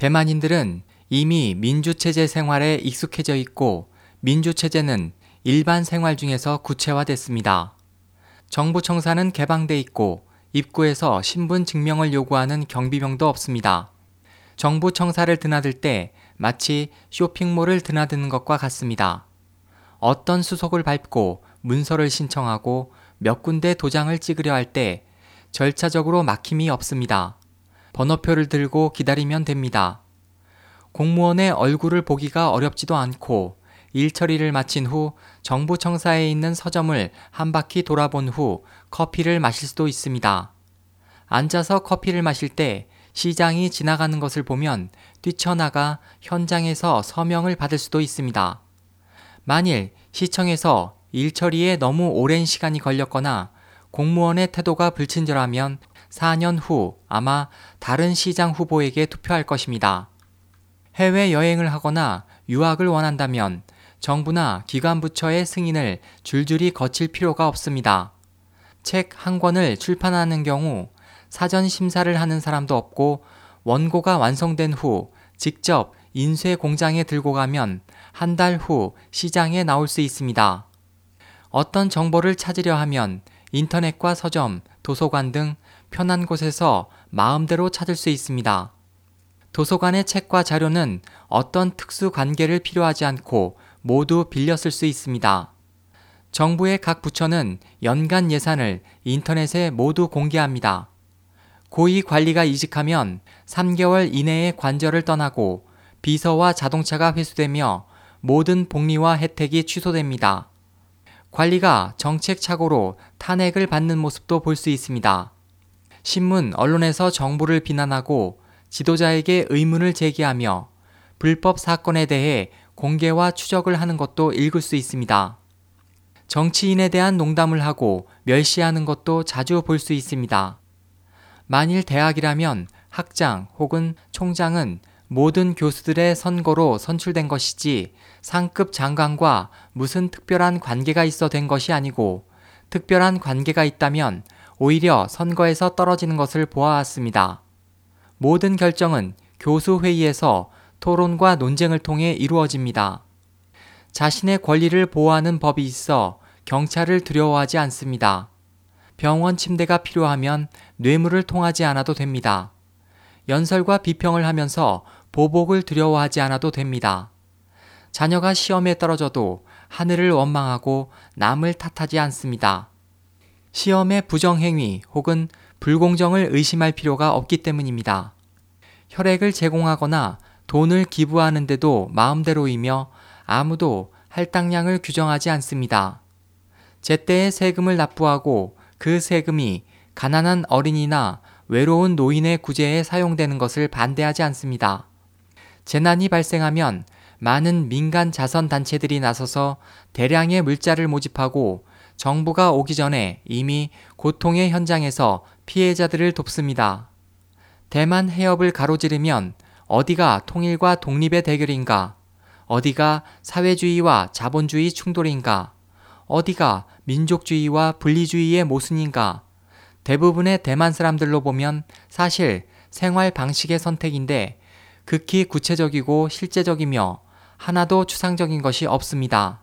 대만인들은 이미 민주체제 생활에 익숙해져 있고 민주체제는 일반 생활 중에서 구체화됐습니다. 정부 청사는 개방돼 있고 입구에서 신분 증명을 요구하는 경비병도 없습니다. 정부 청사를 드나들 때 마치 쇼핑몰을 드나드는 것과 같습니다. 어떤 수속을 밟고 문서를 신청하고 몇 군데 도장을 찍으려 할 때 절차적으로 막힘이 없습니다. 번호표를 들고 기다리면 됩니다. 공무원의 얼굴을 보기가 어렵지도 않고 일 처리를 마친 후 정부 청사에 있는 서점을 한 바퀴 돌아본 후 커피를 마실 수도 있습니다. 앉아서 커피를 마실 때 시장이 지나가는 것을 보면 뛰쳐나가 현장에서 서명을 받을 수도 있습니다. 만일 시청에서 일 처리에 너무 오랜 시간이 걸렸거나 공무원의 태도가 불친절하면 4년 후 아마 다른 시장 후보에게 투표할 것입니다. 해외 여행을 하거나 유학을 원한다면 정부나 기관 부처의 승인을 줄줄이 거칠 필요가 없습니다. 책 한 권을 출판하는 경우 사전 심사를 하는 사람도 없고 원고가 완성된 후 직접 인쇄 공장에 들고 가면 한 달 후 시장에 나올 수 있습니다. 어떤 정보를 찾으려 하면 인터넷과 서점, 도서관 등 편한 곳에서 마음대로 찾을 수 있습니다. 도서관의 책과 자료는 어떤 특수 관계를 필요하지 않고 모두 쓸수 있습니다. 정부의 각 부처는 연간 예산을 인터넷에 모두 공개합니다. 고위 관리가 이직하면 3개월 이내에 관절을 떠나고 비서와 자동차가 회수되며 모든 복리와 혜택이 취소됩니다. 관리가 정책 착오로 탄핵을 받는 모습도 볼 수 있습니다. 신문, 언론에서 정부를 비난하고 지도자에게 의문을 제기하며 불법 사건에 대해 공개와 추적을 하는 것도 읽을 수 있습니다. 정치인에 대한 농담을 하고 멸시하는 것도 자주 볼 수 있습니다. 만일 대학이라면 학장 혹은 총장은 모든 교수들의 선거로 선출된 것이지 상급 장관과 무슨 특별한 관계가 있어 된 것이 아니고 특별한 관계가 있다면 오히려 선거에서 떨어지는 것을 보아왔습니다. 모든 결정은 교수회의에서 토론과 논쟁을 통해 이루어집니다. 자신의 권리를 보호하는 법이 있어 경찰을 두려워하지 않습니다. 병원 침대가 필요하면 뇌물을 통하지 않아도 됩니다. 연설과 비평을 하면서 보복을 두려워하지 않아도 됩니다. 자녀가 시험에 떨어져도 하늘을 원망하고 남을 탓하지 않습니다. 시험의 부정행위 혹은 불공정을 의심할 필요가 없기 때문입니다. 혈액을 제공하거나 돈을 기부하는데도 마음대로이며 아무도 할당량을 규정하지 않습니다. 제때에 세금을 납부하고 그 세금이 가난한 어린이나 외로운 노인의 구제에 사용되는 것을 반대하지 않습니다. 재난이 발생하면 많은 민간 자선 단체들이 나서서 대량의 물자를 모집하고 정부가 오기 전에 이미 고통의 현장에서 피해자들을 돕습니다. 대만 해협을 가로지르면 어디가 통일과 독립의 대결인가? 어디가 사회주의와 자본주의 충돌인가? 어디가 민족주의와 분리주의의 모순인가? 대부분의 대만 사람들로 보면 사실 생활 방식의 선택인데 극히 구체적이고 실제적이며 하나도 추상적인 것이 없습니다.